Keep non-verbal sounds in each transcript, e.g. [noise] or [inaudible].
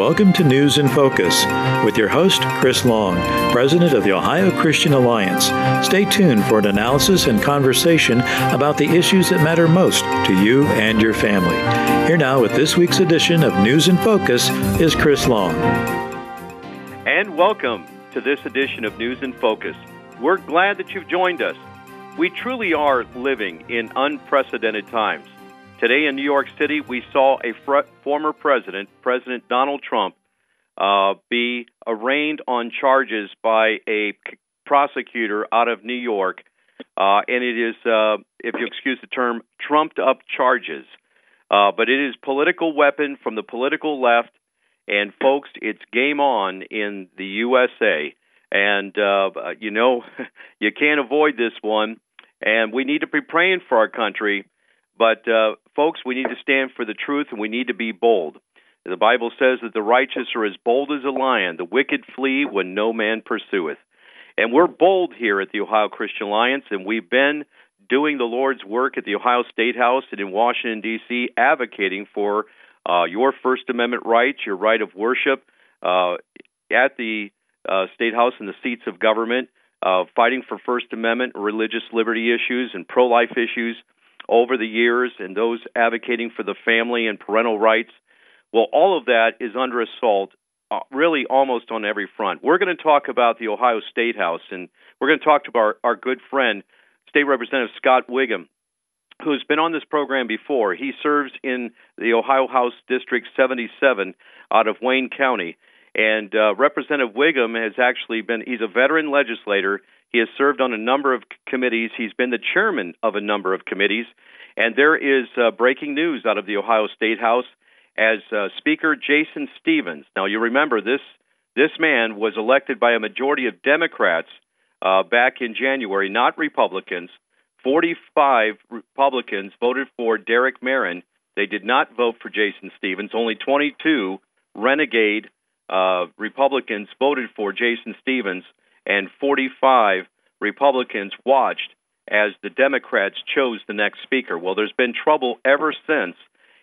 welcome to News in Focus with your host, Chris Long, President of the Ohio Christian Alliance. Stay tuned for an analysis and conversation about the issues that matter most to you and your family. Here now with this week's edition of News in Focus is Chris Long. And welcome to this edition of News in Focus. We're glad that you've joined us. We truly are living in unprecedented times. Today in New York City, we saw a fr- former president, President Donald Trump, uh, be arraigned on charges by a c- prosecutor out of New York. Uh, and it is, uh, if you excuse the term, trumped up charges. Uh, but it is political weapon from the political left. And folks, it's game on in the USA. And, uh, you know, [laughs] you can't avoid this one. And we need to be praying for our country but, uh, folks, we need to stand for the truth and we need to be bold. The Bible says that the righteous are as bold as a lion, the wicked flee when no man pursueth. And we're bold here at the Ohio Christian Alliance, and we've been doing the Lord's work at the Ohio State House and in Washington, D.C., advocating for uh, your First Amendment rights, your right of worship uh, at the uh, State House and the seats of government, uh, fighting for First Amendment, religious liberty issues, and pro life issues over the years and those advocating for the family and parental rights. Well, all of that is under assault uh, really almost on every front. We're going to talk about the Ohio State House, and we're going to talk to our, our good friend, State Representative Scott Wiggam, who's been on this program before. He serves in the Ohio House District 77 out of Wayne County. And uh, Representative Wiggam has actually been, he's a veteran legislator. He has served on a number of committees. He's been the chairman of a number of committees. And there is uh, breaking news out of the Ohio State House as uh, Speaker Jason Stephens. Now, you remember this this man was elected by a majority of Democrats uh, back in January, not Republicans. 45 Republicans voted for Derek Merrin. They did not vote for Jason Stephens. Only 22 renegade uh, Republicans voted for Jason Stephens and 45 Republicans watched as the Democrats chose the next speaker. Well, there's been trouble ever since,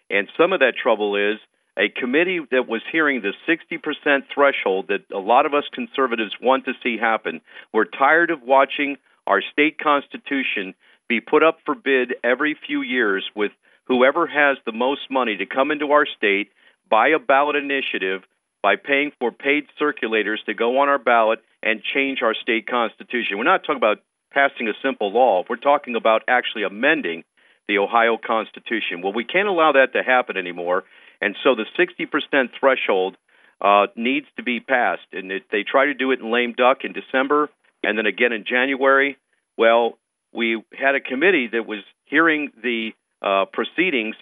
and some of that trouble is a committee that was hearing the 60% threshold that a lot of us conservatives want to see happen. We're tired of watching our state constitution be put up for bid every few years with whoever has the most money to come into our state, buy a ballot initiative by paying for paid circulators to go on our ballot and change our state constitution. We're not talking about passing a simple law. We're talking about actually amending the Ohio Constitution. Well, we can't allow that to happen anymore, and so the 60% threshold uh, needs to be passed. And it, they try to do it in lame duck in December, and then again in January. Well, we had a committee that was hearing the uh, proceedings,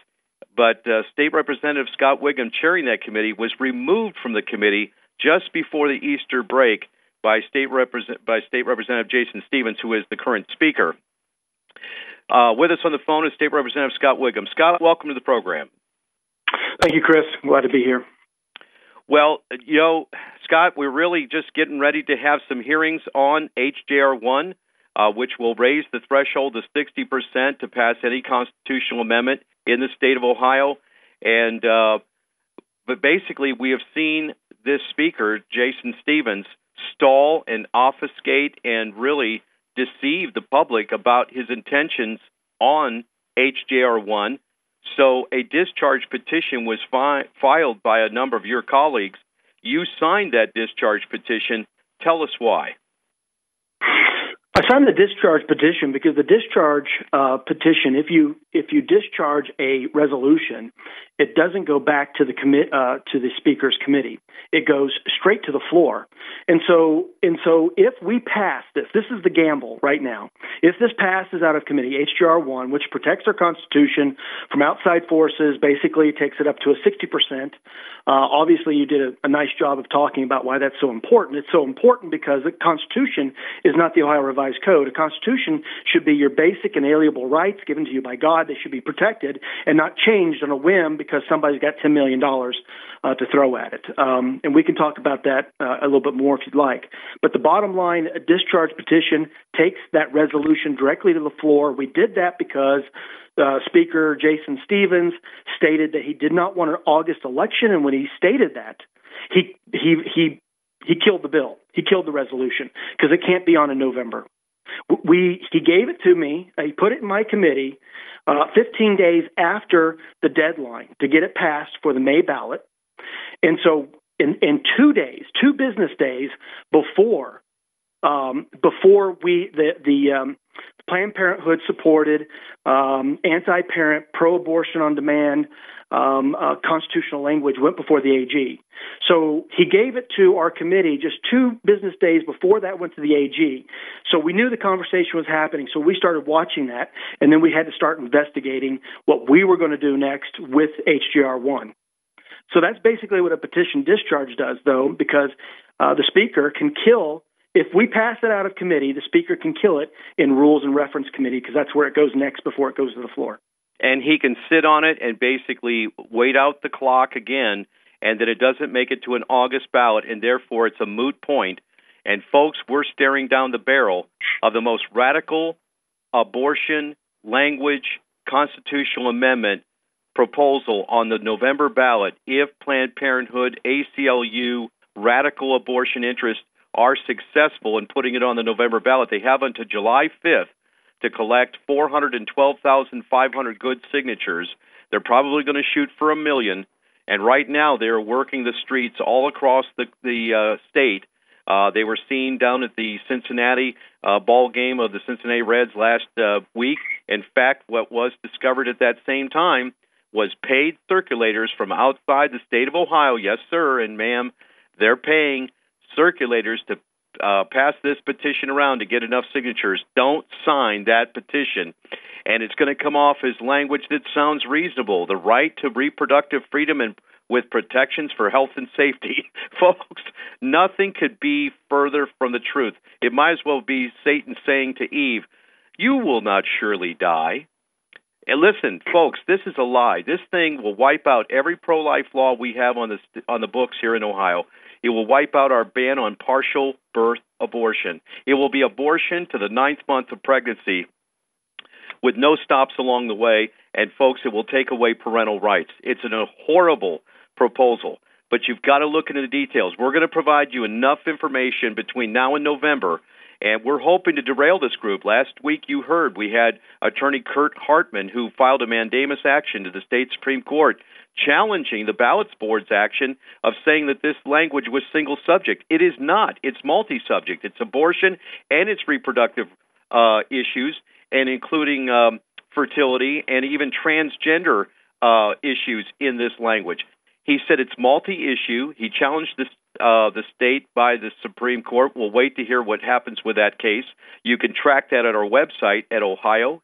but uh, State Representative Scott Wiggam, chairing that committee, was removed from the committee just before the Easter break by State, Represent- by State Representative Jason Stevens, who is the current speaker. Uh, with us on the phone is State Representative Scott Wiggam. Scott, welcome to the program. Thank you, Chris. Glad to be here. Well, you know, Scott, we're really just getting ready to have some hearings on HJR 1, uh, which will raise the threshold to 60% to pass any constitutional amendment in the state of Ohio. And, uh, but basically, we have seen this speaker, Jason Stevens, stall and obfuscate and really deceive the public about his intentions on HJR 1. So a discharge petition was fi- filed by a number of your colleagues. You signed that discharge petition. Tell us why. I signed the discharge petition because the discharge uh, petition, if you if you discharge a resolution, it doesn't go back to the commit uh, to the speaker's committee. It goes straight to the floor. And so and so if we pass this, this is the gamble right now. If this passes out of committee, HJR one, which protects our Constitution from outside forces, basically takes it up to a sixty percent. Uh, obviously, you did a, a nice job of talking about why that's so important. It's so important because the Constitution is not the Ohio Revised code. A constitution should be your basic and inalienable rights given to you by God. They should be protected and not changed on a whim because somebody's got $10 million uh, to throw at it. Um, and we can talk about that uh, a little bit more if you'd like. But the bottom line, a discharge petition takes that resolution directly to the floor. We did that because uh, Speaker Jason Stevens stated that he did not want an August election, and when he stated that, he he he he killed the bill. He killed the resolution because it can't be on in November. We he gave it to me. He put it in my committee uh, 15 days after the deadline to get it passed for the May ballot, and so in in two days, two business days before um, before we the the um, Planned Parenthood supported um, anti-parent, pro-abortion on demand um, uh, constitutional language went before the AG. So he gave it to our committee just two business days before that went to the AG. So we knew the conversation was happening. So we started watching that, and then we had to start investigating what we were going to do next with HJR1. So that's basically what a petition discharge does, though, because uh, the speaker can kill. If we pass it out of committee, the speaker can kill it in Rules and Reference Committee because that's where it goes next before it goes to the floor and he can sit on it and basically wait out the clock again, and that it doesn't make it to an August ballot, and therefore it's a moot point. And folks, we're staring down the barrel of the most radical abortion language constitutional amendment proposal on the November ballot if Planned Parenthood, ACLU, radical abortion interests are successful in putting it on the November ballot. They have until July 5th to collect 412,500 good signatures. They're probably going to shoot for a million. And right now, they're working the streets all across the, the uh, state. Uh, they were seen down at the Cincinnati uh, ball game of the Cincinnati Reds last uh, week. In fact, what was discovered at that same time was paid circulators from outside the state of Ohio. Yes, sir, and ma'am, they're paying circulators to uh, pass this petition around to get enough signatures. Don't sign that petition. And it's going to come off as language that sounds reasonable the right to reproductive freedom and with protections for health and safety. [laughs] Folks, nothing could be further from the truth. It might as well be Satan saying to Eve, You will not surely die. And listen, folks, this is a lie. This thing will wipe out every pro-life law we have on the on the books here in Ohio. It will wipe out our ban on partial birth abortion. It will be abortion to the ninth month of pregnancy with no stops along the way. And, folks, it will take away parental rights. It's a horrible proposal, but you've got to look into the details. We're going to provide you enough information between now and November and we're hoping to derail this group. Last week, you heard we had attorney Kurt Hartman, who filed a mandamus action to the state Supreme Court challenging the ballots board's action of saying that this language was single subject. It is not. It's multi subject. It's abortion and it's reproductive uh, issues, and including um, fertility and even transgender uh, issues in this language. He said it's multi issue. He challenged this, uh, the state by the Supreme Court. We'll wait to hear what happens with that case. You can track that at our website at ohioca.org.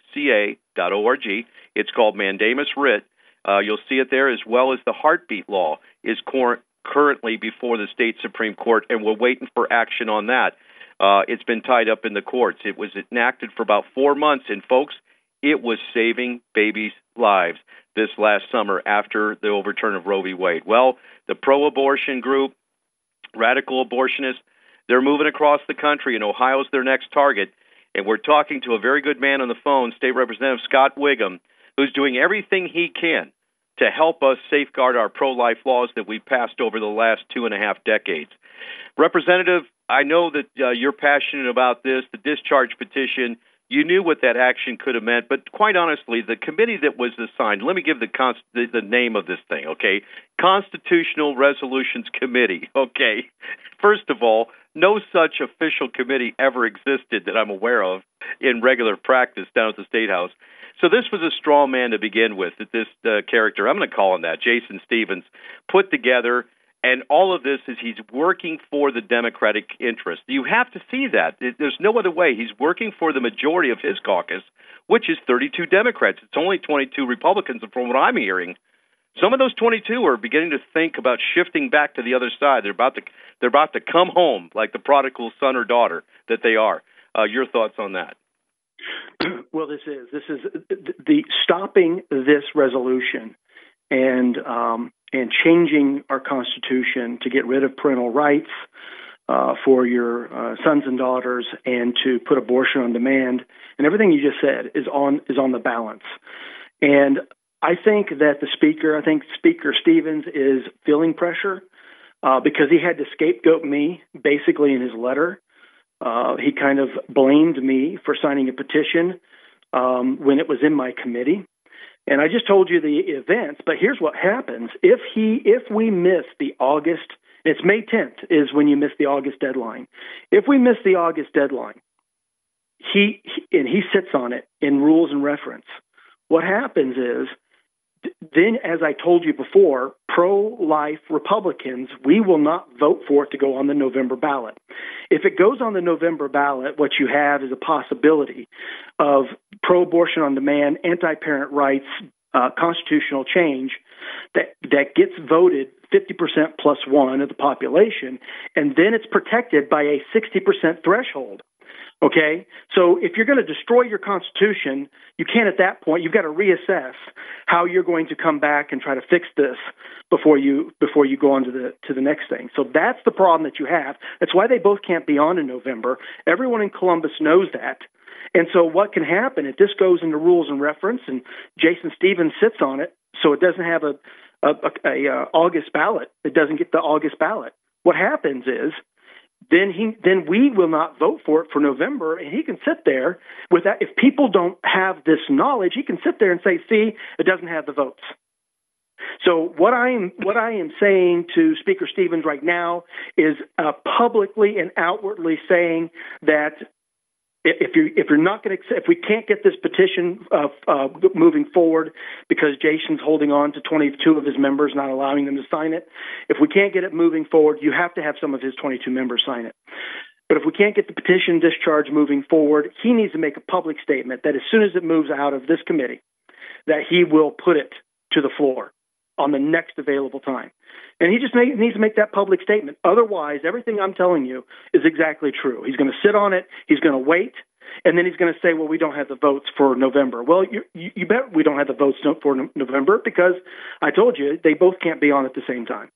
It's called Mandamus Writ. Uh, you'll see it there, as well as the heartbeat law is cor- currently before the state Supreme Court, and we're waiting for action on that. Uh, it's been tied up in the courts. It was enacted for about four months, and folks, it was saving babies' lives this last summer after the overturn of Roe v. Wade. Well, the pro abortion group, radical abortionists, they're moving across the country, and Ohio's their next target. And we're talking to a very good man on the phone, State Representative Scott Wiggam, who's doing everything he can to help us safeguard our pro life laws that we've passed over the last two and a half decades. Representative, I know that uh, you're passionate about this, the discharge petition. You knew what that action could have meant, but quite honestly, the committee that was assigned, let me give the, const- the, the name of this thing, okay? Constitutional Resolutions Committee, [laughs] okay? First of all, no such official committee ever existed that I'm aware of in regular practice down at the State House. So this was a straw man to begin with that this uh, character, I'm going to call him that, Jason Stevens, put together. And all of this is he's working for the Democratic interest. You have to see that. There's no other way. He's working for the majority of his caucus, which is 32 Democrats. It's only 22 Republicans, from what I'm hearing. Some of those 22 are beginning to think about shifting back to the other side. They're about to they're about to come home like the prodigal son or daughter that they are. Uh, your thoughts on that? [clears throat] Well, this is this is the stopping this resolution and um, and changing our constitution to get rid of parental rights uh, for your uh, sons and daughters and to put abortion on demand and everything you just said is on is on the balance. And I think that the speaker, I think Speaker Stevens is feeling pressure uh, because he had to scapegoat me basically in his letter. Uh, he kind of blamed me for signing a petition um, when it was in my committee. And I just told you the events, but here's what happens if he if we miss the August it's May 10th is when you miss the August deadline. If we miss the August deadline, he and he sits on it in rules and reference. What happens is then, as I told you before, pro life Republicans, we will not vote for it to go on the November ballot. If it goes on the November ballot, what you have is a possibility of pro abortion on demand, anti parent rights, uh, constitutional change that, that gets voted 50% plus one of the population, and then it's protected by a 60% threshold. Okay, so if you're going to destroy your constitution, you can't at that point. You've got to reassess how you're going to come back and try to fix this before you before you go on to the to the next thing. So that's the problem that you have. That's why they both can't be on in November. Everyone in Columbus knows that. And so what can happen if this goes into rules and reference and Jason Stevens sits on it so it doesn't have a a, a, a August ballot. It doesn't get the August ballot. What happens is then he then we will not vote for it for November. And he can sit there with that. If people don't have this knowledge he can sit there and say see it doesn't have the votes. So what I am what I am saying to Speaker Stevens right now is uh, publicly and outwardly saying that if you if you're not going to if we can't get this petition uh, uh, moving forward because Jason's holding on to 22 of his members, not allowing them to sign it, if we can't get it moving forward, you have to have some of his 22 members sign it. But if we can't get the petition discharge moving forward, he needs to make a public statement that as soon as it moves out of this committee, that he will put it to the floor on the next available time. And he just needs to make that public statement. Otherwise, everything I'm telling you is exactly true. He's going to sit on it. He's going to wait. And then he's going to say, well, we don't have the votes for November. Well, you, you, you bet we don't have the votes for November because I told you they both can't be on at the same time.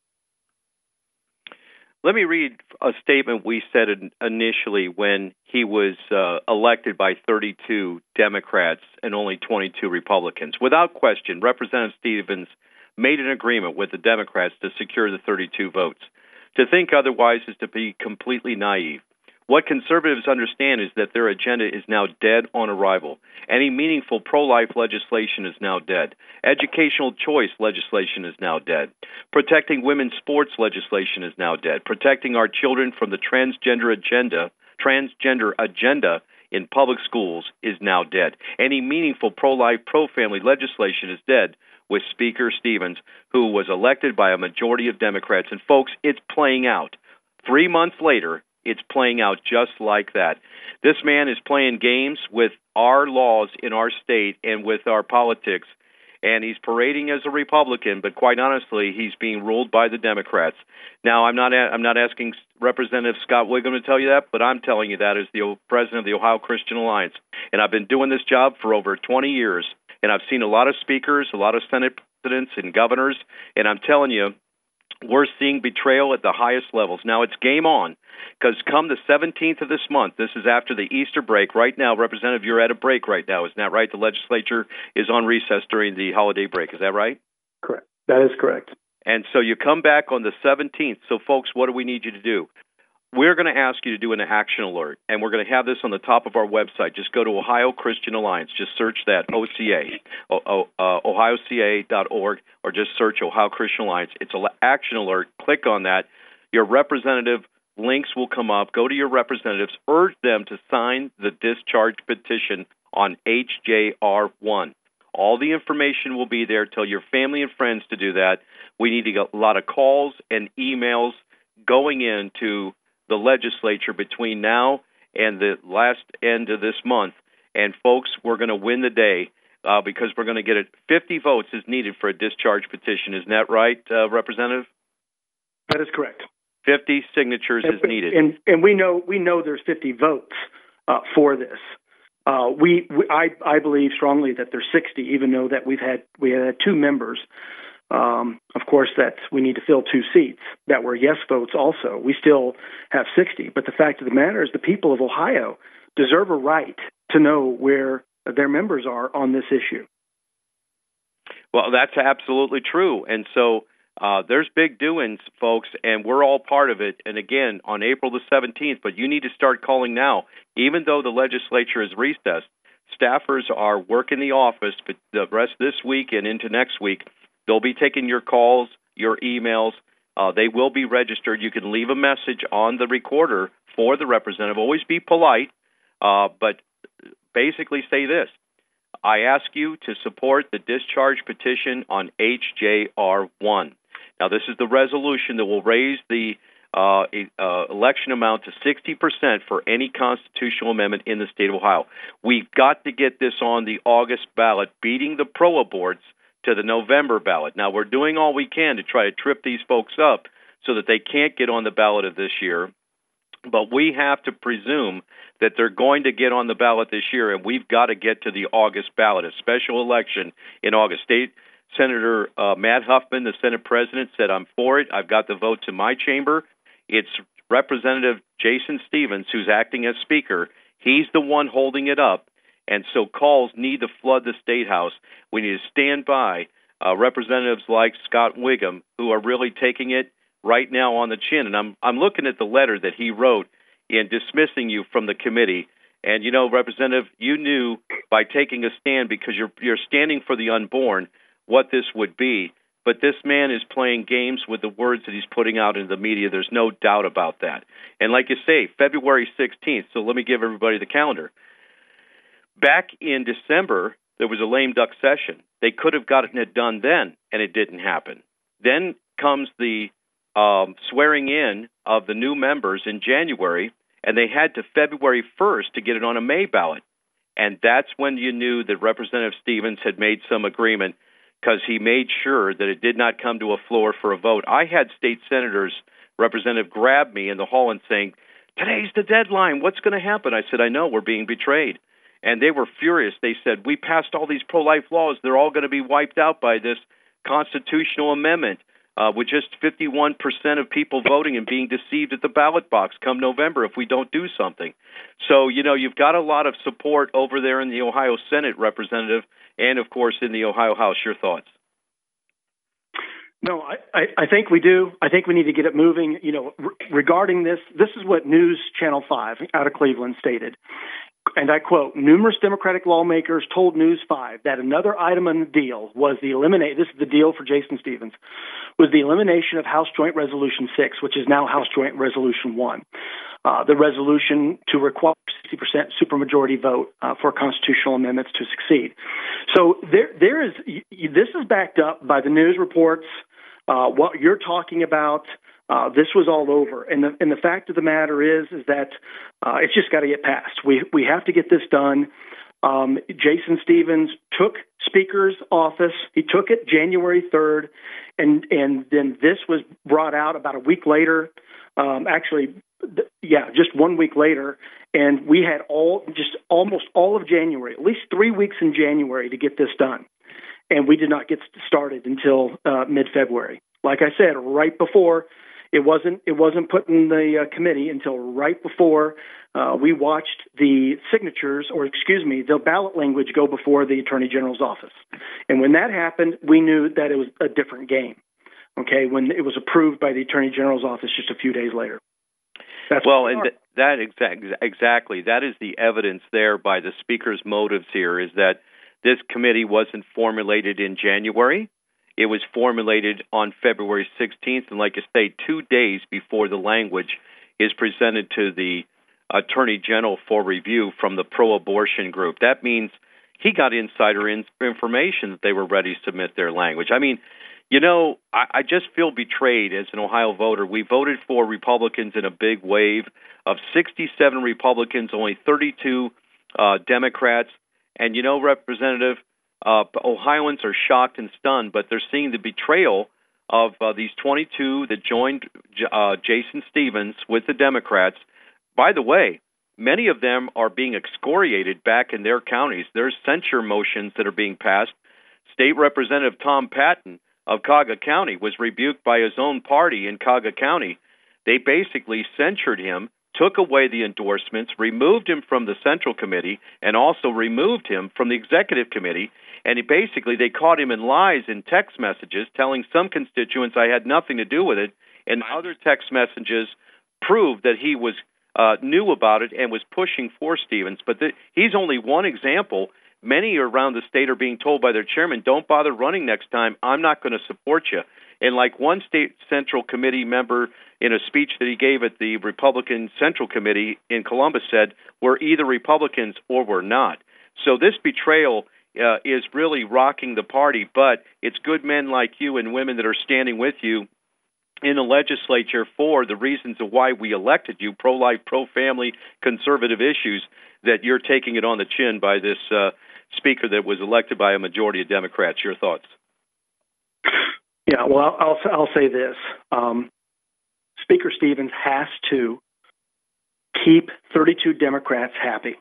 Let me read a statement we said initially when he was uh, elected by 32 Democrats and only 22 Republicans. Without question, Representative Stephens made an agreement with the Democrats to secure the 32 votes. To think otherwise is to be completely naive. What conservatives understand is that their agenda is now dead on arrival. Any meaningful pro life legislation is now dead. Educational choice legislation is now dead. Protecting women's sports legislation is now dead. Protecting our children from the transgender agenda, transgender agenda in public schools is now dead. Any meaningful pro life, pro family legislation is dead with Speaker Stevens, who was elected by a majority of Democrats. And folks, it's playing out. Three months later, it's playing out just like that. This man is playing games with our laws in our state and with our politics, and he's parading as a Republican. But quite honestly, he's being ruled by the Democrats. Now, I'm not I'm not asking Representative Scott Wiggam to tell you that, but I'm telling you that as the president of the Ohio Christian Alliance, and I've been doing this job for over 20 years. And I've seen a lot of speakers, a lot of Senate presidents and governors, and I'm telling you, we're seeing betrayal at the highest levels. Now it's game on because come the 17th of this month, this is after the Easter break. Right now, Representative, you're at a break right now. Isn't that right? The legislature is on recess during the holiday break. Is that right? Correct. That is correct. And so you come back on the 17th. So, folks, what do we need you to do? We're going to ask you to do an action alert, and we're going to have this on the top of our website. Just go to Ohio Christian Alliance. Just search that OCA, uh, ohioca.org, or just search Ohio Christian Alliance. It's an action alert. Click on that. Your representative links will come up. Go to your representatives. Urge them to sign the discharge petition on HJR1. All the information will be there. Tell your family and friends to do that. We need to get a lot of calls and emails going into the legislature between now and the last end of this month. And folks, we're going to win the day uh, because we're going to get it. 50 votes is needed for a discharge petition. Isn't that right, uh, Representative? That is correct. 50 signatures and, is needed. And, and we know we know there's 50 votes uh, for this. Uh, we, we, I, I believe strongly that there's 60, even though that we've had we had two members um, of course, that we need to fill two seats that were yes votes. Also, we still have 60. But the fact of the matter is, the people of Ohio deserve a right to know where their members are on this issue. Well, that's absolutely true. And so Uh, there's big doings, folks, and we're all part of it. And again, on April the 17th, but you need to start calling now. Even though the legislature is recessed, staffers are working the office for the rest of this week and into next week. They'll be taking your calls, your emails. Uh, they will be registered. You can leave a message on the recorder for the representative. Always be polite, uh, but basically say this I ask you to support the discharge petition on HJR1. Now, this is the resolution that will raise the uh, uh, election amount to 60% for any constitutional amendment in the state of Ohio. We've got to get this on the August ballot, beating the pro aborts to the November ballot. Now, we're doing all we can to try to trip these folks up so that they can't get on the ballot of this year. But we have to presume that they're going to get on the ballot this year, and we've got to get to the August ballot, a special election in August. State Senator uh, Matt Huffman, the Senate president, said, I'm for it. I've got the votes in my chamber. It's Representative Jason Stevens, who's acting as Speaker. He's the one holding it up. And so calls need to flood the State House. We need to stand by uh, representatives like Scott Wiggam, who are really taking it right now on the chin. And I'm I'm looking at the letter that he wrote in dismissing you from the committee. And you know, Representative, you knew by taking a stand because you're you're standing for the unborn what this would be. But this man is playing games with the words that he's putting out in the media. There's no doubt about that. And like you say, February 16th. So let me give everybody the calendar. Back in December, there was a lame duck session. They could have gotten it done then, and it didn't happen. Then comes the um, swearing in of the new members in January, and they had to February 1st to get it on a May ballot. And that's when you knew that Representative Stevens had made some agreement because he made sure that it did not come to a floor for a vote. I had state senators, Representative, grab me in the hall and saying, Today's the deadline. What's going to happen? I said, I know, we're being betrayed. And they were furious. They said, We passed all these pro life laws. They're all going to be wiped out by this constitutional amendment uh, with just 51% of people voting and being deceived at the ballot box come November if we don't do something. So, you know, you've got a lot of support over there in the Ohio Senate representative and, of course, in the Ohio House. Your thoughts? No, I, I think we do. I think we need to get it moving. You know, re- regarding this, this is what News Channel 5 out of Cleveland stated and I quote, numerous Democratic lawmakers told News 5 that another item on the deal was the eliminate, this is the deal for Jason Stevens, was the elimination of House Joint Resolution 6, which is now House Joint Resolution 1. Uh, the resolution to require 60% supermajority vote uh, for constitutional amendments to succeed. So there, there is, this is backed up by the news reports, uh, what you're talking about, uh, this was all over. And the and the fact of the matter is is that uh, it's just got to get passed. We we have to get this done. Um, Jason Stevens took Speaker's office. He took it January third, and and then this was brought out about a week later. Um, actually, th- yeah, just one week later, and we had all just almost all of January, at least three weeks in January to get this done, and we did not get started until uh, mid February. Like I said, right before it wasn't it wasn't put in the uh, committee until right before uh, we watched the signatures, or excuse me, the ballot language go before the attorney general's office. And when that happened, we knew that it was a different game. Okay, when it was approved by the attorney general's office just a few days later. That's well, and th- that exact, exactly that is the evidence there by the speaker's motives here is that this committee wasn't formulated in January. It was formulated on February 16th, and like I say, two days before the language is presented to the Attorney General for review from the pro abortion group. That means he got insider in- information that they were ready to submit their language. I mean, you know, I, I just feel betrayed as an Ohio voter. We voted for Republicans in a big wave of 67 Republicans, only 32 uh, Democrats. And, you know, Representative, uh, Ohioans are shocked and stunned, but they're seeing the betrayal of uh, these 22 that joined uh, Jason Stephens with the Democrats. By the way, many of them are being excoriated back in their counties. There's censure motions that are being passed. State Representative Tom Patton of Cuyahoga County was rebuked by his own party in Cuyahoga County. They basically censured him took away the endorsements, removed him from the Central Committee, and also removed him from the Executive Committee. And he basically, they caught him in lies in text messages, telling some constituents I had nothing to do with it, and other text messages proved that he was uh, knew about it and was pushing for Stevens. But the, he's only one example. Many around the state are being told by their chairman, "Don't bother running next time. I'm not going to support you." And like one state central committee member in a speech that he gave at the Republican Central Committee in Columbus said, "We're either Republicans or we're not." So this betrayal uh, is really rocking the party, but it's good men like you and women that are standing with you in the legislature for the reasons of why we elected you pro life, pro family, conservative issues that you're taking it on the chin by this uh, speaker that was elected by a majority of Democrats. Your thoughts? Yeah, well, I'll I'll say this: um, Speaker Stevens has to keep 32 Democrats happy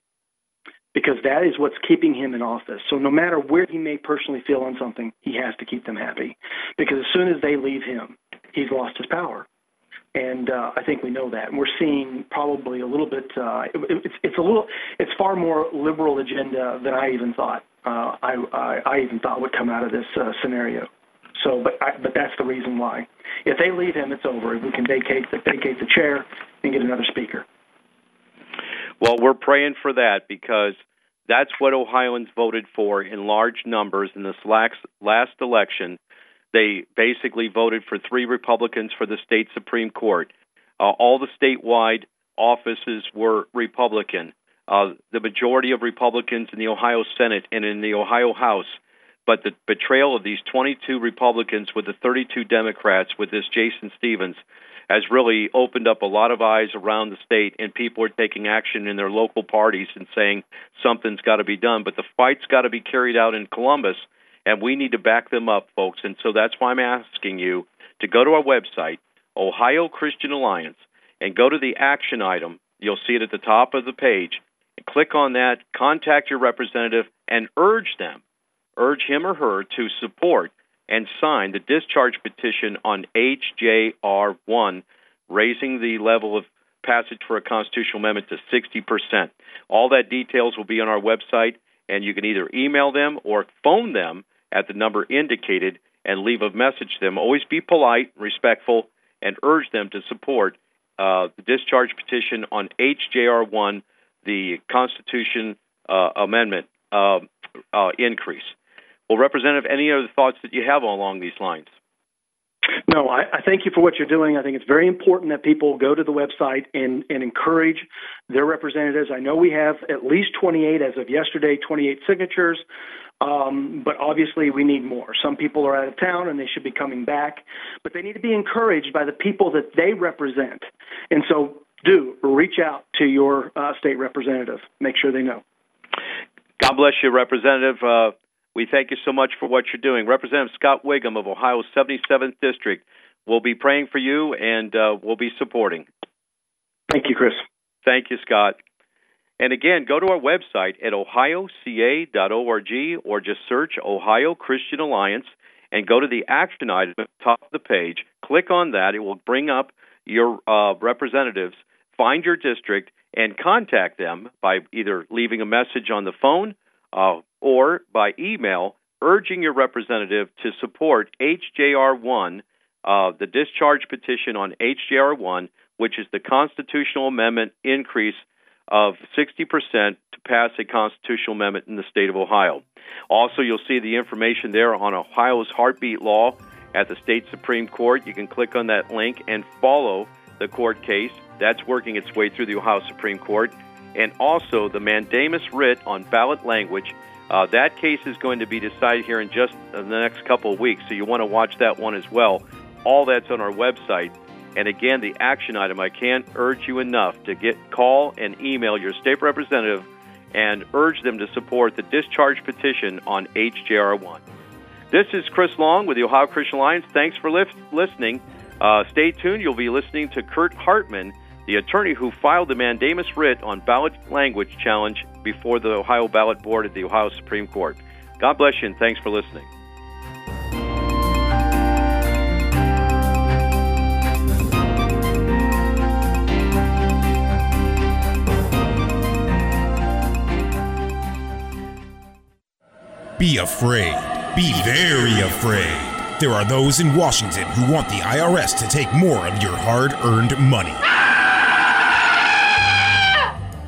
because that is what's keeping him in office. So no matter where he may personally feel on something, he has to keep them happy because as soon as they leave him, he's lost his power. And uh, I think we know that, and we're seeing probably a little bit. Uh, it, it's it's a little, it's far more liberal agenda than I even thought. Uh, I, I I even thought would come out of this uh, scenario. So, but I, but that's the reason why. If they leave him, it's over. We can vacate the vacate the chair and get another speaker. Well, we're praying for that because that's what Ohioans voted for in large numbers in this last election. They basically voted for three Republicans for the state Supreme Court. Uh, all the statewide offices were Republican. Uh, the majority of Republicans in the Ohio Senate and in the Ohio House but the betrayal of these 22 Republicans with the 32 Democrats with this Jason Stevens has really opened up a lot of eyes around the state, and people are taking action in their local parties and saying something's got to be done. But the fight's got to be carried out in Columbus, and we need to back them up, folks. And so that's why I'm asking you to go to our website, Ohio Christian Alliance, and go to the action item. You'll see it at the top of the page. Click on that, contact your representative, and urge them urge him or her to support and sign the discharge petition on HJR1, raising the level of passage for a constitutional amendment to 60%. All that details will be on our website, and you can either email them or phone them at the number indicated and leave a message to them. Always be polite, respectful, and urge them to support uh, the discharge petition on HJR1, the Constitution uh, Amendment uh, uh increase. Well, Representative, any other thoughts that you have along these lines? No, I, I, thank you for what you're doing. I think it's very important that people go to the website and, and encourage their representatives. I know we have at least 28 as of yesterday, 28 signatures, um, but obviously we need more. Some people are out of town and they should be coming back, but they need to be encouraged by the people that they represent. And so do reach out to your uh, state representative. Make sure they know. God bless you, Representative. Uh, we thank you so much for what you're doing. Representative Scott Wiggam of Ohio's 77th District will be praying for you and uh, will be supporting. Thank you, Chris. Thank you, Scott. And again, go to our website at ohioca.org or just search Ohio Christian Alliance and go to the action item at the top of the page. Click on that. It will bring up your uh, representatives. Find your district and contact them by either leaving a message on the phone uh, or by email urging your representative to support HJR1, uh, the discharge petition on HJR1, which is the constitutional amendment increase of 60% to pass a constitutional amendment in the state of Ohio. Also, you'll see the information there on Ohio's heartbeat law at the state Supreme Court. You can click on that link and follow the court case. That's working its way through the Ohio Supreme Court and also the mandamus writ on ballot language. Uh, that case is going to be decided here in just the next couple of weeks, so you want to watch that one as well. All that's on our website. And again, the action item, I can't urge you enough to get call and email your state representative and urge them to support the discharge petition on HJR1. This is Chris Long with the Ohio Christian Alliance. Thanks for li- listening. Uh, stay tuned. You'll be listening to Kurt Hartman the attorney who filed the mandamus writ on ballot language challenge before the Ohio Ballot Board at the Ohio Supreme Court. God bless you and thanks for listening. be afraid. Be very afraid. There are those in Washington who want the IRS to take more of your hard earned money.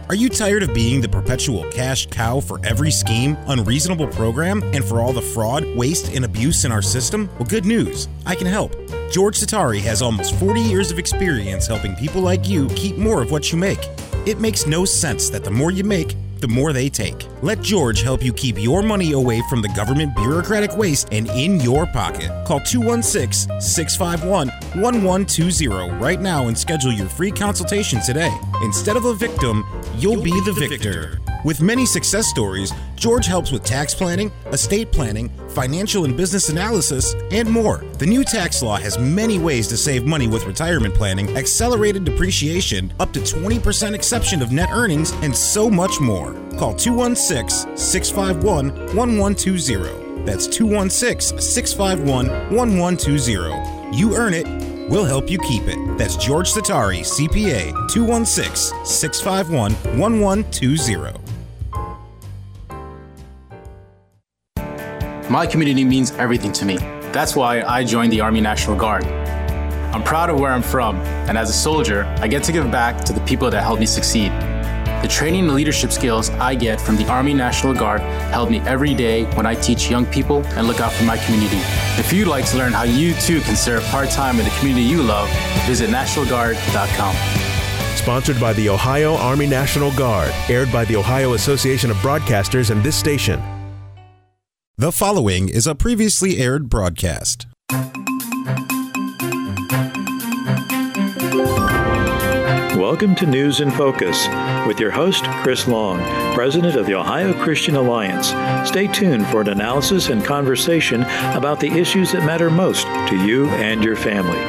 Are you tired of being the perpetual cash cow for every scheme, unreasonable program, and for all the fraud, waste, and abuse in our system? Well, good news. I can help. George Satari has almost 40 years of experience helping people like you keep more of what you make. It makes no sense that the more you make, the more they take. Let George help you keep your money away from the government bureaucratic waste and in your pocket. Call 216 651 1120 right now and schedule your free consultation today. Instead of a victim, you'll be the victor. With many success stories, George helps with tax planning, estate planning, financial and business analysis, and more. The new tax law has many ways to save money with retirement planning, accelerated depreciation, up to 20% exception of net earnings, and so much more. Call 216 651 1120. That's 216 651 1120. You earn it, we'll help you keep it. That's George Satari, CPA, 216 651 1120. My community means everything to me. That's why I joined the Army National Guard. I'm proud of where I'm from, and as a soldier, I get to give back to the people that helped me succeed. The training and leadership skills I get from the Army National Guard help me every day when I teach young people and look out for my community. If you'd like to learn how you too can serve part time in the community you love, visit NationalGuard.com. Sponsored by the Ohio Army National Guard, aired by the Ohio Association of Broadcasters and this station. The following is a previously aired broadcast. Welcome to News in Focus with your host, Chris Long, President of the Ohio Christian Alliance. Stay tuned for an analysis and conversation about the issues that matter most to you and your family.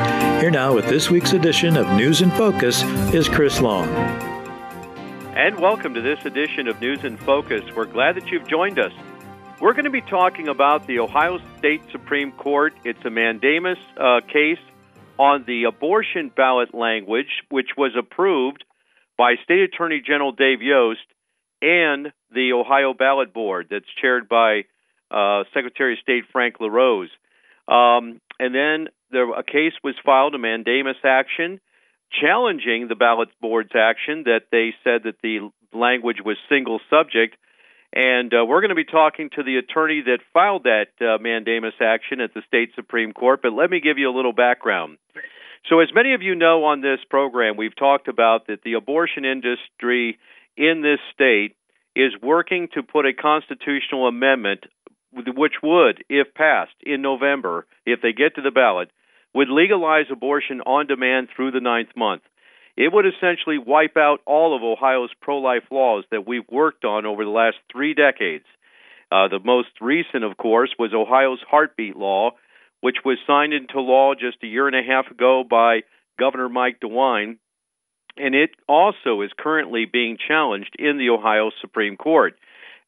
Here now with this week's edition of News in Focus is Chris Long. And welcome to this edition of News in Focus. We're glad that you've joined us. We're going to be talking about the Ohio State Supreme Court. It's a mandamus uh, case on the abortion ballot language, which was approved by State Attorney General Dave Yost and the Ohio Ballot Board, that's chaired by uh, Secretary of State Frank LaRose. Um, and then there, a case was filed, a mandamus action, challenging the ballot board's action that they said that the language was single subject and uh, we're going to be talking to the attorney that filed that uh, mandamus action at the state Supreme Court. But let me give you a little background. So, as many of you know on this program, we've talked about that the abortion industry in this state is working to put a constitutional amendment which would, if passed in November, if they get to the ballot, would legalize abortion on demand through the ninth month. It would essentially wipe out all of Ohio's pro life laws that we've worked on over the last three decades. Uh, the most recent, of course, was Ohio's heartbeat law, which was signed into law just a year and a half ago by Governor Mike DeWine, and it also is currently being challenged in the Ohio Supreme Court.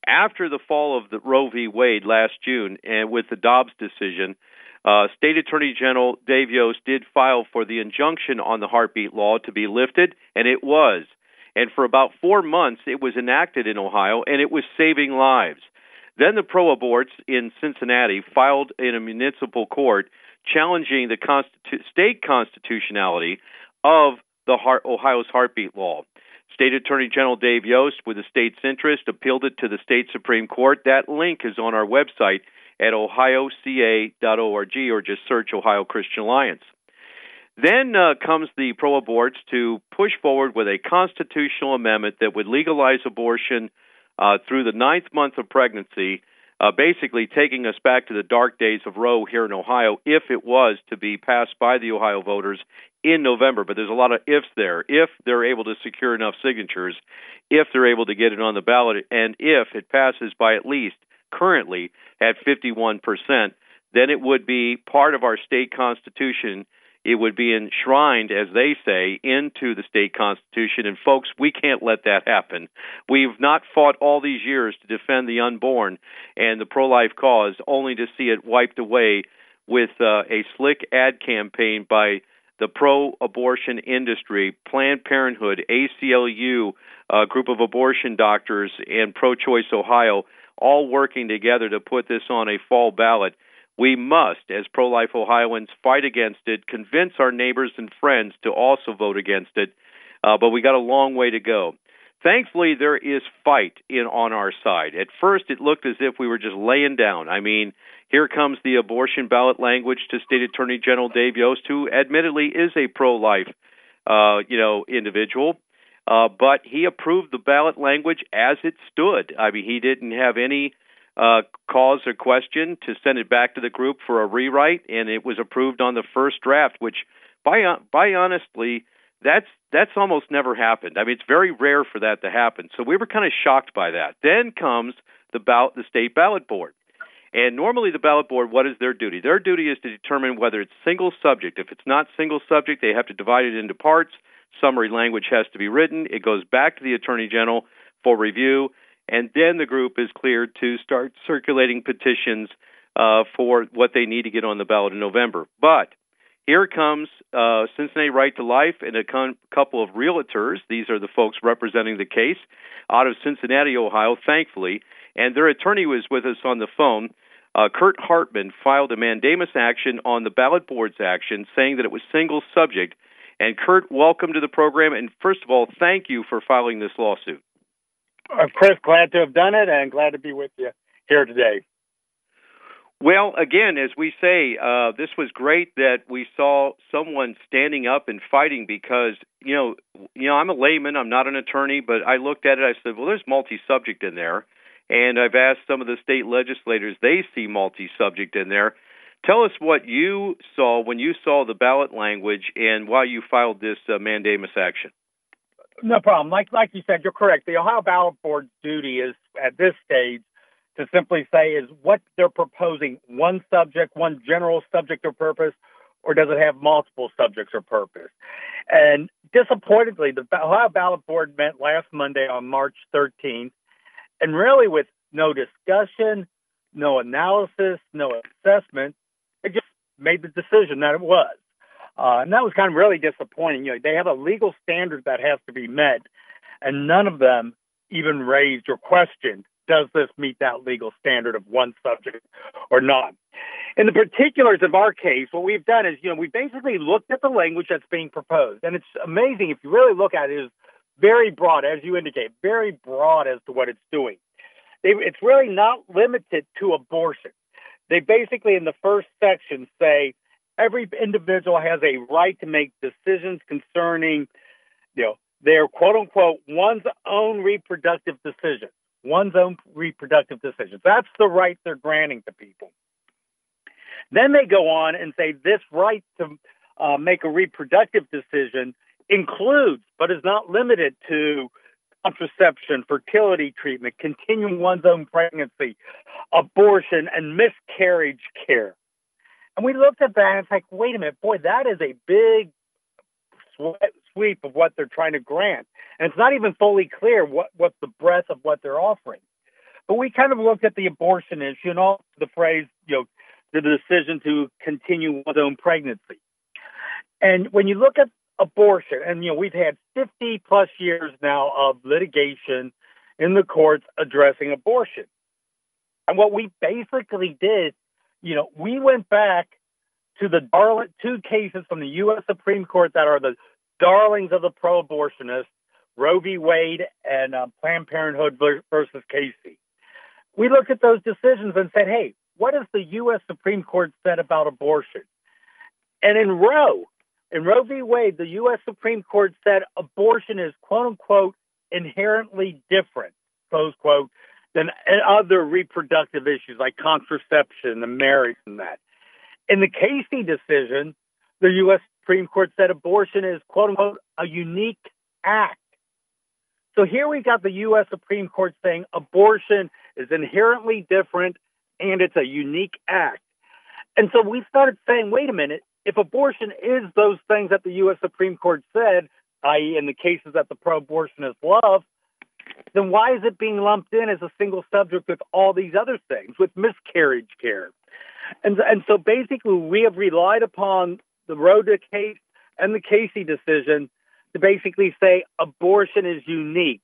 After the fall of the Roe v. Wade last June, and with the Dobbs decision, uh, State Attorney General Dave Yost did file for the injunction on the heartbeat law to be lifted, and it was. And for about four months, it was enacted in Ohio, and it was saving lives. Then the pro aborts in Cincinnati filed in a municipal court challenging the constitu- state constitutionality of the Ohio's heartbeat law. State Attorney General Dave Yost, with the state's interest, appealed it to the state Supreme Court. That link is on our website at ohioca.org or just search Ohio Christian Alliance. Then uh, comes the pro aborts to push forward with a constitutional amendment that would legalize abortion uh, through the ninth month of pregnancy, uh, basically taking us back to the dark days of Roe here in Ohio if it was to be passed by the Ohio voters in November. But there's a lot of ifs there. If they're able to secure enough signatures, if they're able to get it on the ballot, and if it passes by at least currently at 51%, then it would be part of our state constitution. It would be enshrined, as they say, into the state constitution. And folks, we can't let that happen. We've not fought all these years to defend the unborn and the pro life cause, only to see it wiped away with uh, a slick ad campaign by the pro abortion industry, Planned Parenthood, ACLU, a group of abortion doctors, and Pro Choice Ohio all working together to put this on a fall ballot. We must, as pro life Ohioans, fight against it, convince our neighbors and friends to also vote against it, uh, but we got a long way to go. Thankfully, there is fight in on our side. At first, it looked as if we were just laying down. I mean, here comes the abortion ballot language to State Attorney General Dave Yost, who admittedly is a pro-life, uh, you know, individual. Uh, but he approved the ballot language as it stood. I mean, he didn't have any uh, cause or question to send it back to the group for a rewrite, and it was approved on the first draft, which, by by honestly, that's that's almost never happened. I mean, it's very rare for that to happen. So we were kind of shocked by that. Then comes the ballot, the state ballot board. And normally, the ballot board, what is their duty? Their duty is to determine whether it's single subject. If it's not single subject, they have to divide it into parts. Summary language has to be written. It goes back to the Attorney General for review, and then the group is cleared to start circulating petitions uh, for what they need to get on the ballot in November. But here comes uh, Cincinnati Right to Life and a con- couple of realtors. These are the folks representing the case out of Cincinnati, Ohio, thankfully. And their attorney was with us on the phone. Uh, Curt Hartman filed a mandamus action on the ballot board's action, saying that it was single subject. And Curt, welcome to the program. And first of all, thank you for filing this lawsuit. Uh, Chris, glad to have done it and glad to be with you here today. Well, again, as we say, uh, this was great that we saw someone standing up and fighting because you know, you know, I'm a layman, I'm not an attorney, but I looked at it, I said, well, there's multi-subject in there, and I've asked some of the state legislators, they see multi-subject in there. Tell us what you saw when you saw the ballot language and why you filed this uh, mandamus action. No problem. Like like you said, you're correct. The Ohio Ballot Board's duty is at this stage to simply say is what they're proposing one subject, one general subject or purpose, or does it have multiple subjects or purpose? And disappointedly, the Ohio Ballot Board met last Monday on March 13th, and really with no discussion, no analysis, no assessment, made the decision that it was. Uh, and that was kind of really disappointing. You know, they have a legal standard that has to be met, and none of them even raised or questioned does this meet that legal standard of one subject or not? In the particulars of our case, what we've done is, you know, we basically looked at the language that's being proposed, and it's amazing if you really look at it. Is very broad, as you indicate, very broad as to what it's doing. It's really not limited to abortion. They basically, in the first section, say every individual has a right to make decisions concerning, you know, their quote unquote one's own reproductive decisions one's own reproductive decisions. That's the right they're granting to people. Then they go on and say this right to uh, make a reproductive decision includes, but is not limited to, contraception, fertility treatment, continuing one's own pregnancy, abortion, and miscarriage care. And we looked at that and it's like, wait a minute, boy, that is a big sweep of what they're trying to grant. And it's not even fully clear what, what the breadth of what they're offering. But we kind of looked at the abortion issue and all the phrase, you know, the decision to continue one's own pregnancy. And when you look at abortion, and you know, we've had 50 plus years now of litigation in the courts addressing abortion. And what we basically did, you know, we went back to the darling two cases from the U.S. Supreme Court that are the darlings of the pro-abortionists, Roe v. Wade and uh, Planned Parenthood versus Casey. We looked at those decisions and said, hey, what has the U.S. Supreme Court said about abortion? And in Roe, in Roe v. Wade, the U.S. Supreme Court said abortion is quote unquote inherently different, close quote, than other reproductive issues like contraception and marriage and that. In the Casey decision, the U.S. Supreme Court said abortion is, quote unquote, a unique act. So here we got the U.S. Supreme Court saying abortion is inherently different and it's a unique act. And so we started saying, wait a minute, if abortion is those things that the U.S. Supreme Court said, i.e., in the cases that the pro abortionists love, then why is it being lumped in as a single subject with all these other things, with miscarriage care? And, and so basically, we have relied upon the Rhoda case and the Casey decision to basically say abortion is unique.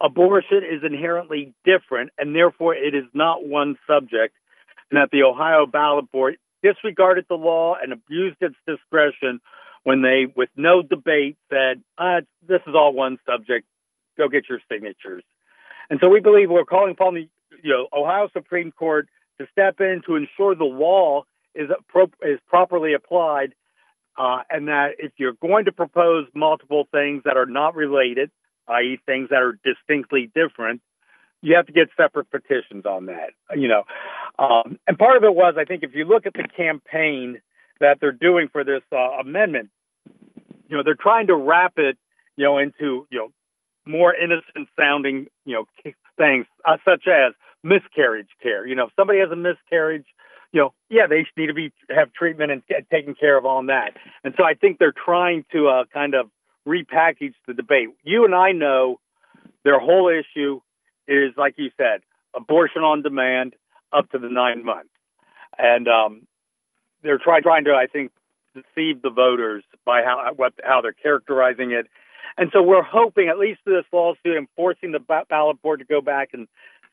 abortion is inherently different, and therefore it is not one subject, and that the Ohio ballot board disregarded the law and abused its discretion when they, with no debate, said, uh, "This is all one subject. Go get your signatures." And so we believe we're calling upon the you know Ohio Supreme Court to step in to ensure the law is pro- is properly applied, uh, and that if you're going to propose multiple things that are not related, i.e., things that are distinctly different, you have to get separate petitions on that. You know, um, and part of it was I think if you look at the campaign that they're doing for this uh, amendment, you know, they're trying to wrap it, you know, into you know more innocent sounding, you know, things uh, such as miscarriage care. You know, if somebody has a miscarriage, you know, yeah, they need to be have treatment and get taken care of on that. And so I think they're trying to uh, kind of repackage the debate. You and I know their whole issue is, like you said, abortion on demand up to the nine months, and um, they're trying trying to, I think, deceive the voters by how what how they're characterizing it. And so we're hoping, at least this lawsuit, enforcing the ballot board to go back and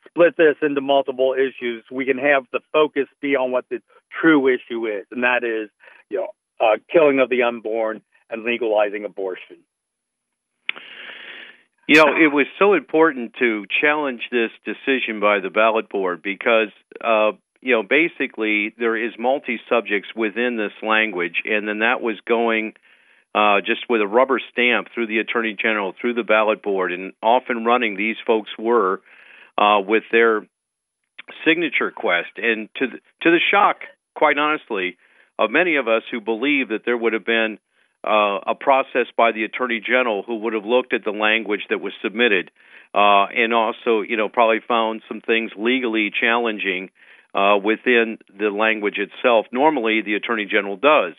split this into multiple issues, we can have the focus be on what the true issue is, and that is, you know, uh, killing of the unborn and legalizing abortion. You know, it was so important to challenge this decision by the ballot board because, uh, you know, basically there is multi subjects within this language, and then that was going uh, just with a rubber stamp through the attorney general, through the ballot board, and often running these folks were uh, with their signature quest, and to the, to the shock, quite honestly, of many of us who believe that there would have been uh, a process by the attorney general who would have looked at the language that was submitted, uh, and also, you know, probably found some things legally challenging uh, within the language itself. Normally, the attorney general does.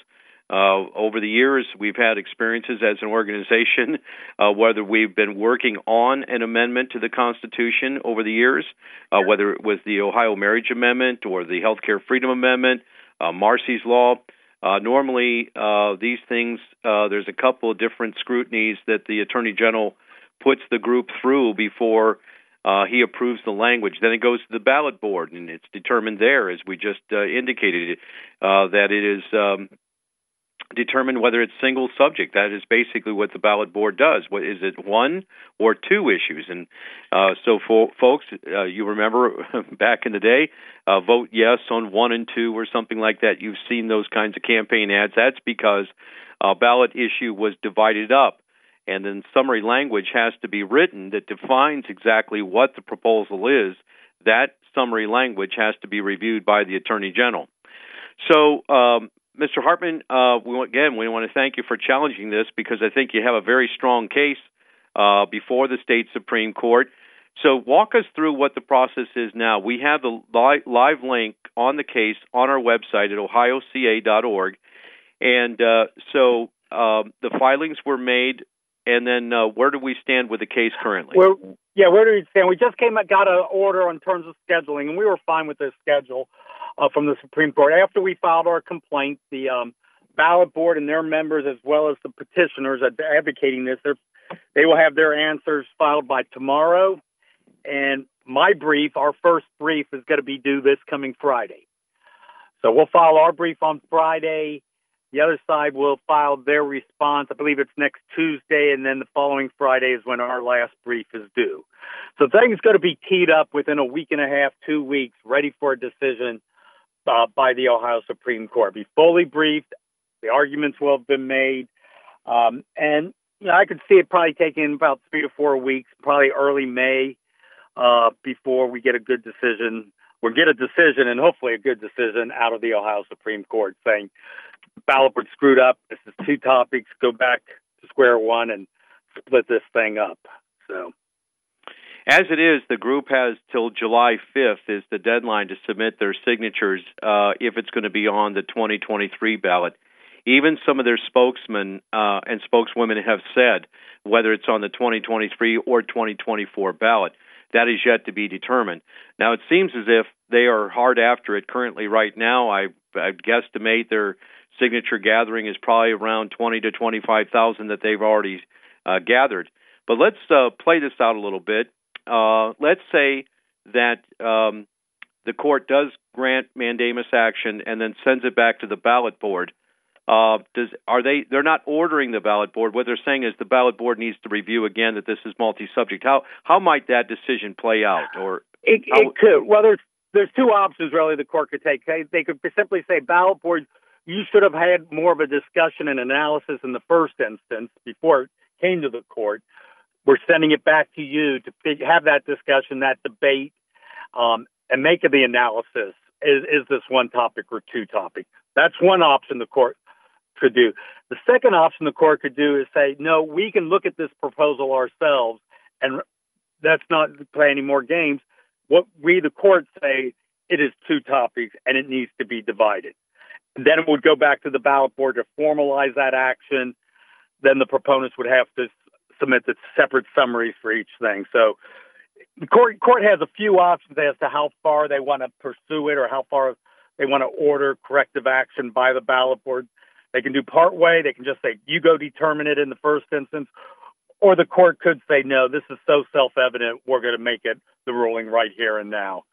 Uh, over the years, we've had experiences as an organization, [laughs] uh, whether we've been working on an amendment to the Constitution over the years, uh, whether it was the Ohio Marriage Amendment or the Healthcare Freedom Amendment, uh, Marsy's Law. Uh, normally, uh, these things, uh, there's a couple of different scrutinies that the Attorney General puts the group through before uh, he approves the language. Then it goes to the ballot board, and it's determined there, as we just uh, indicated, uh, that it is um, determine whether it's single subject. That is basically what the ballot board does. What is it, one or two issues? And uh, so, for folks, uh, you remember [laughs] back in the day, uh, vote yes on one and two or something like that. You've seen those kinds of campaign ads. That's because a ballot issue was divided up. And then summary language has to be written that defines exactly what the proposal is. That summary language has to be reviewed by the Attorney General. So um, Mr. Hartman, uh, we, again, we want to thank you for challenging this because I think you have a very strong case uh, before the state Supreme Court. So, walk us through what the process is now. We have the li- live link on the case on our website at ohioca.org. And uh, so, um, the filings were made, and then uh, where do we stand with the case currently? Well, yeah, where do we stand? We just came got an order in terms of scheduling, and we were fine with this schedule uh, from the Supreme Court. After we filed our complaint, the um, ballot board and their members, as well as the petitioners advocating this, they will have their answers filed by tomorrow. And my brief, our first brief, is going to be due this coming Friday. So we'll file our brief on Friday. The other side will file their response. I believe it's next Tuesday, and then the following Friday is when our last brief is due. So things going to be teed up within a week and a half, two weeks, ready for a decision uh, by the Ohio Supreme Court. Be fully briefed. The arguments will have been made, um, and you know, I could see it probably taking about three to four weeks, probably early May, uh, before we get a good decision. We'll get a decision and hopefully a good decision out of the Ohio Supreme Court saying ballot board screwed up. This is two topics. Go back to square one and split this thing up. So. As it is, the group has till July 5th is the deadline to submit their signatures uh, if it's going to be on the 2023 ballot. Even some of their spokesmen uh, and spokeswomen have said whether it's on the 2023 or 2024 ballot. That is yet to be determined. Now, it seems as if they are hard after it currently right now. I, I guesstimate their signature gathering is probably around 20 to 25,000 that they've already uh, gathered. But let's uh, play this out a little bit. Uh, let's say that um, the court does grant mandamus action and then sends it back to the ballot board. Uh, does are they? They're not ordering the ballot board. What they're saying is the ballot board needs to review again that this is multi-subject. How how might that decision play out? Or it, how, it could. Well, there's there's two options really. The court could take. They, they could simply say ballot board. You should have had more of a discussion and analysis in the first instance before it came to the court. We're sending it back to you to have that discussion, that debate, um, and make the analysis. Is, is this one topic or two topics? That's one option the court could do. The second option the court could do is say, no, we can look at this proposal ourselves, and that's not play any more games. What we, the court, say it is two topics and it needs to be divided. Then it would go back to the ballot board to formalize that action. Then the proponents would have to submit the separate summaries for each thing. So the court court has a few options as to how far they want to pursue it or how far they want to order corrective action by the ballot board. They can do part way. They can just say, you go determine it in the first instance. Or the court could say, no, this is so self evident, we're going to make it the ruling right here and now.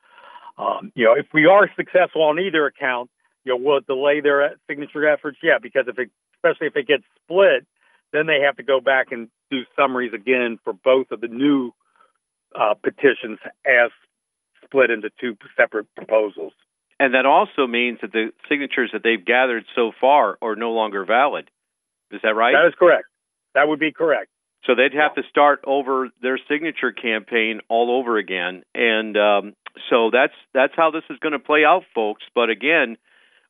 Um, you know, if we are successful on either account, you know, will it delay their signature efforts? Yeah, because if it, especially if it gets split, then they have to go back and do summaries again for both of the new uh, petitions as split into two separate proposals. And that also means that the signatures that they've gathered so far are no longer valid. Is that right? That is correct. That would be correct. So they'd have to start over their signature campaign all over again, and um, so that's that's how this is going to play out, folks. But again,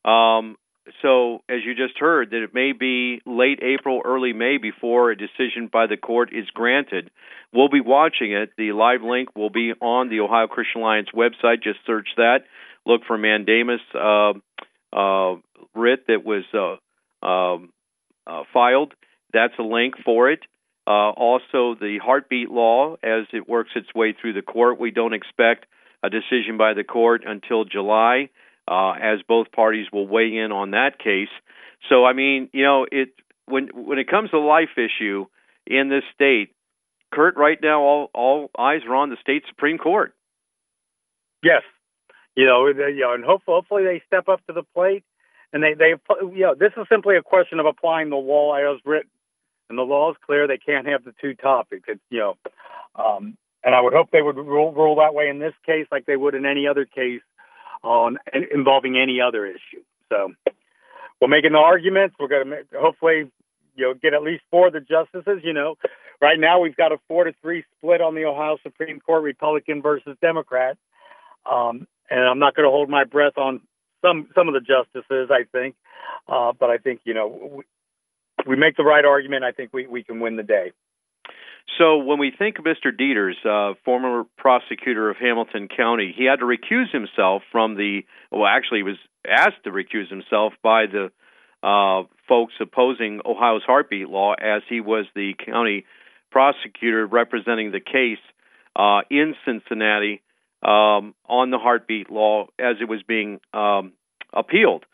um, so as you just heard, that it may be late April, early May before a decision by the court is granted. We'll be watching it. The live link will be on the Ohio Christian Alliance website. Just search that look for mandamus uh, uh, writ that was uh, um, uh, filed. That's a link for it. Uh, also, the heartbeat law, as it works its way through the court, we don't expect a decision by the court until July, uh, as both parties will weigh in on that case. So, I mean, you know, it when when it comes to life issue in this state, Curt, right now all all eyes are on the state supreme court. Yes, you know, they, you know, and hopefully, hopefully they step up to the plate. And they, they, you know, this is simply a question of applying the law as written, and the law is clear. They can't have the two topics. It's, you know, um, and I would hope they would rule, rule that way in this case, like they would in any other case on involving any other issue. So we're making the arguments. We're going to make, hopefully, you know, get at least four of the justices. You know, right now we've got a four to three split on the Ohio Supreme Court, Republican versus Democrat. Um, and I'm not going to hold my breath on some some of the justices. I think, uh, but I think you know we, we make the right argument. I think we we can win the day. So when we think of Mr. Deters, uh, former prosecutor of Hamilton County, he had to recuse himself from the. Well, actually, he was asked to recuse himself by the uh, folks opposing Ohio's heartbeat law, as he was the county prosecutor representing the case uh, in Cincinnati um, on the heartbeat law as it was being um, appealed.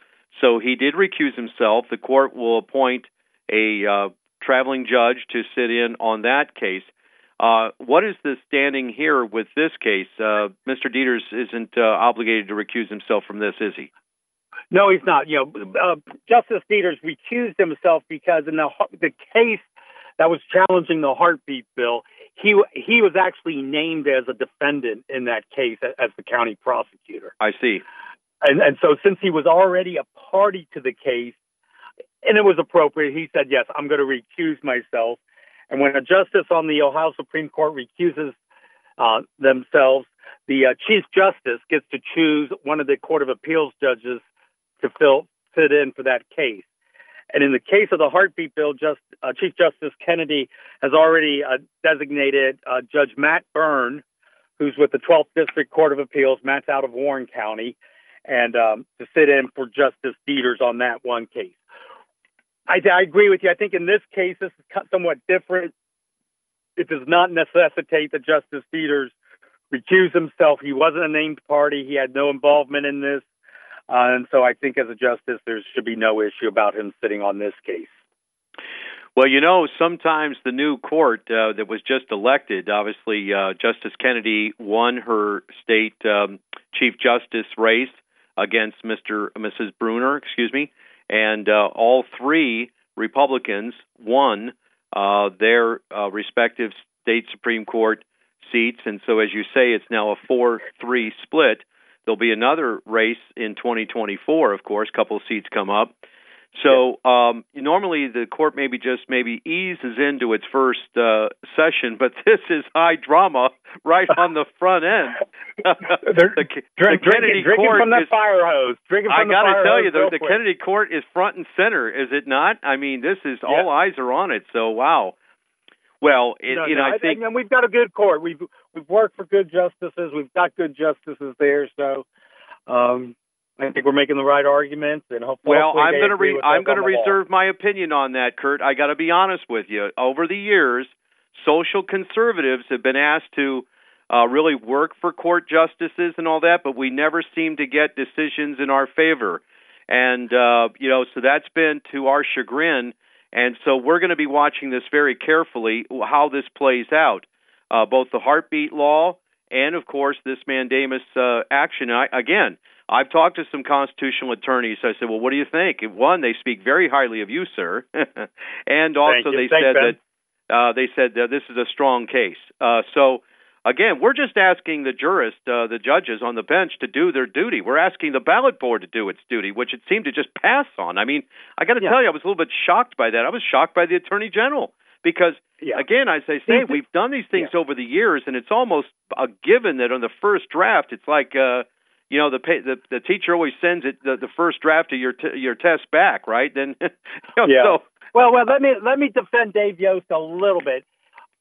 So he did recuse himself. The court will appoint a uh, traveling judge to sit in on that case. Uh, what is the standing here with this case? Uh, Mr. Deters isn't uh, obligated to recuse himself from this, is he? No, he's not. You know, uh, Justice Deters recused himself because in the the case that was challenging the heartbeat bill, he he was actually named as a defendant in that case as the county prosecutor. I see. And and so since he was already a party to the case, and it was appropriate, he said, "Yes, I'm going to recuse myself." And when a justice on the Ohio Supreme Court recuses uh, themselves, the uh, chief justice gets to choose one of the Court of Appeals judges to fill fit in for that case. And in the case of the heartbeat bill, just, uh, Chief Justice Kennedy has already uh, designated uh, Judge Matt Byrne, who's with the 12th District Court of Appeals. Matt's out of Warren County, and um, to sit in for Justice Deters on that one case. I, I agree with you. I think in this case, this is somewhat different. It does not necessitate that Justice Deters recuse himself. He wasn't a named party. He had no involvement in this. Uh, and so I think as a justice, there should be no issue about him sitting on this case. Well, you know, sometimes the new court uh, that was just elected, obviously, uh, Justice Kennedy won her state um, chief justice race against Mr. Mrs. Brunner, excuse me, and uh, all three Republicans won uh, their uh, respective state Supreme Court seats, and so as you say, it's now a four-three split. There'll be another race in 2024, of course. A couple of seats come up. So um, normally the court maybe just maybe eases into its first uh, session, but [laughs] this is high drama right on the front end. [laughs] the, the, drink, Kennedy drinking, court from the is, fire hose. Drinking from I got to tell you, the, the Kennedy court is front and center, is it not? I mean, this is yeah. all eyes are on it. So wow. Well, it, no, you know, no, I think and we've got a good court. We've we've worked for good justices. We've got good justices there. So, um, I think we're making the right arguments, and hopefully. Well, I'm going to re- I'm going to reserve my opinion on that, Curt. I got to be honest with you. Over the years, social conservatives have been asked to uh, really work for court justices and all that, but we never seem to get decisions in our favor, and uh, you know, so that's been to our chagrin. And so we're going to be watching this very carefully, how this plays out. Uh, both the heartbeat law and, of course, this mandamus uh, action. I, again, I've talked to some constitutional attorneys. I said, "Well, what do you think?" One, they speak very highly of you, sir, [laughs] and also they Thanks, said ben. that uh, they said that this is a strong case. Uh, so, again, we're just asking the jurists, uh, the judges on the bench, to do their duty. We're asking the ballot board to do its duty, which it seemed to just pass on. I mean, I got to yeah. tell you, I was a little bit shocked by that. I was shocked by the attorney general because yeah. again, as I say, we've done these things yeah. over the years, and it's almost a given that on the first draft, it's like. Uh, you know the the the teacher always sends it the, the first draft of your t- your test back, right? Then [laughs] you know, yeah. So, well, well, let me let me defend Dave Yost a little bit.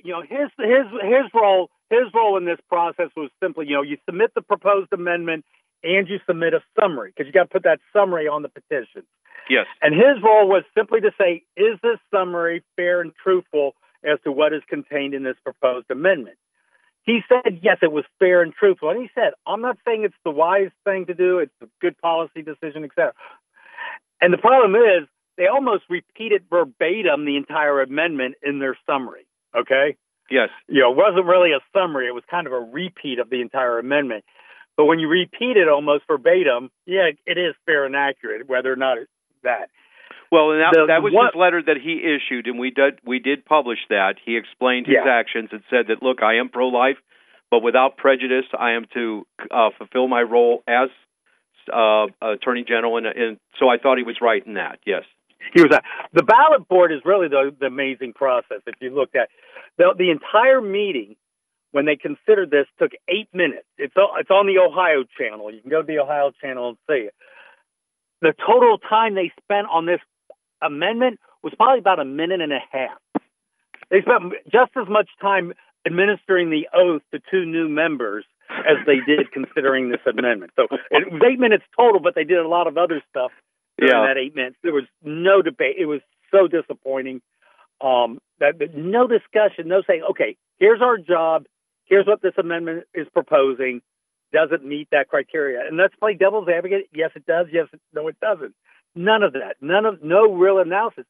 You know, his his his role his role in this process was simply, you know, you submit the proposed amendment and you submit a summary because you got to put that summary on the petition. Yes. And his role was simply to say, is this summary fair and truthful as to what is contained in this proposed amendment? He said, yes, it was fair and truthful. And he said, I'm not saying it's the wise thing to do, it's a good policy decision, etc. And the problem is, they almost repeated verbatim the entire amendment in their summary. Okay? Yes. You know, it wasn't really a summary, it was kind of a repeat of the entire amendment. But when you repeat it almost verbatim, yeah, it is fair and accurate, whether or not it's that. Well, and that, The- that was what- his letter that he issued, and we did we did publish that. He explained his Yeah. actions and said that, look, I am pro-life, but without prejudice, I am to uh, fulfill my role as uh, attorney general, and, and so I thought he was right in that. Yes. He was the ballot board is really the, the amazing process. If you looked at the, the entire meeting when they considered this took eight minutes. It's it's on the Ohio channel. You can go to the Ohio channel and see it. The total time they spent on this amendment was probably about a minute and a half. They spent just as much time administering the oath to two new members as they did [laughs] considering this amendment. So it was eight minutes total, but they did a lot of other stuff during Yeah. that eight minutes. There was no debate. It was so disappointing. Um, that, that no discussion, no saying, okay, here's our job. Here's what this amendment is proposing. Does it meet that criteria? And let's play devil's advocate. Yes, it does. Yes, it, no, it doesn't. None of that. None of no real analysis.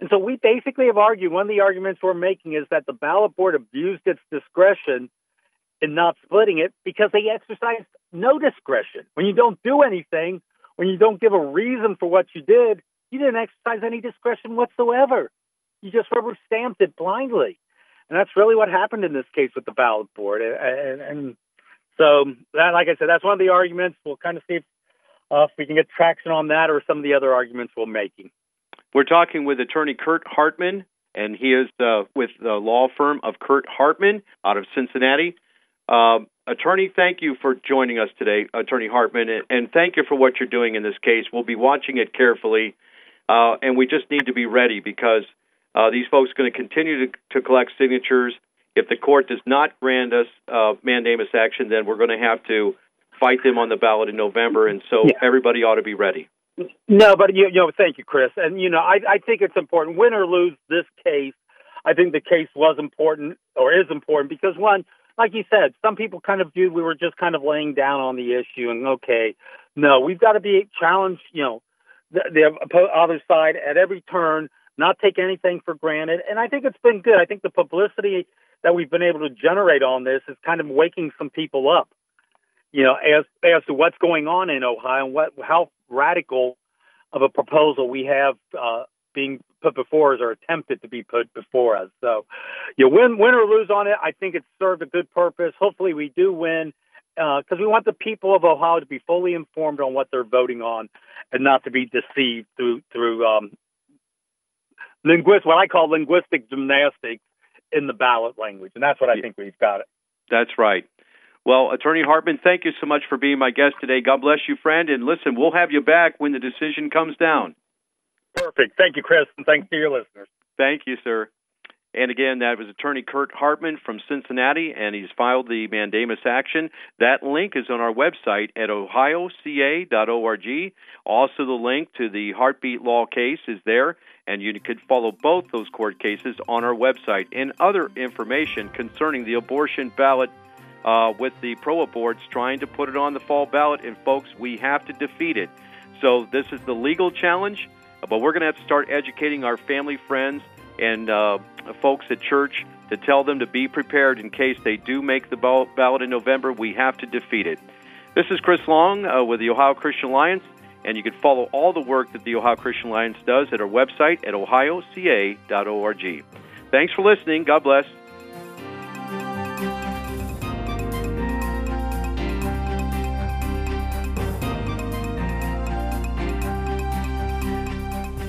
And so we basically have argued. One of the arguments we're making is that the ballot board abused its discretion in not splitting it because they exercised no discretion. When you don't do anything, when you don't give a reason for what you did, you didn't exercise any discretion whatsoever. You just rubber stamped it blindly. And that's really what happened in this case with the ballot board. And, and, and so, that, like I said, that's one of the arguments. We'll kind of see if, uh, if we can get traction on that or some of the other arguments we're making. We're talking with attorney Curt Hartman, and he is uh, with the law firm of Curt Hartman out of Cincinnati. Um, attorney, thank you for joining us today, Attorney Hartman, and, thank you for what you're doing in this case. We'll be watching it carefully, uh, and we just need to be ready because uh, these folks are going to continue to, to collect signatures. If the court does not grant us uh, mandamus action, then we're going to have to fight them on the ballot in November, and so Yeah. everybody ought to be ready. No, but you, you know, thank you, Chris. And you know, I, I think it's important, win or lose this case. I think the case was important or is important because one, like you said, some people kind of viewed we were just kind of laying down on the issue and okay, no, we've got to be challenged. You know, the, the other side at every turn. not take anything for granted. And I think it's been good. I think the publicity that we've been able to generate on this is kind of waking some people up, you know, as as to what's going on in Ohio and what how radical of a proposal we have uh, being put before us or attempted to be put before us. So, you know, win win or lose on it. I think it's served a good purpose. Hopefully, we do win because uh, we want the people of Ohio to be fully informed on what they're voting on, and not to be deceived through through um, linguist what I call linguistic gymnastics in the ballot language, and that's what I think we've got it. That's right. Well, Attorney Hartman, thank you so much for being my guest today. God bless you, friend. And listen, we'll have you back when the decision comes down. Perfect. Thank you, Chris, and thanks to your listeners. Thank you, sir. And again, that was Attorney Curt Hartman from Cincinnati, and he's filed the mandamus action. That link is on our website at ohioca.org. Also, the link to the Heartbeat Law case is there, and you could follow both those court cases on our website. And other information concerning the abortion ballot uh, with the pro aborts trying to put it on the fall ballot, and folks, we have to defeat it. So, this is the legal challenge, but we're going to have to start educating our family, friends, and uh, folks at church to tell them to be prepared in case they do make the ballot in November. We have to defeat it. This is Chris Long uh, with the Ohio Christian Alliance, and you can follow all the work that the Ohio Christian Alliance does at our website at ohioca.org. Thanks for listening. God bless.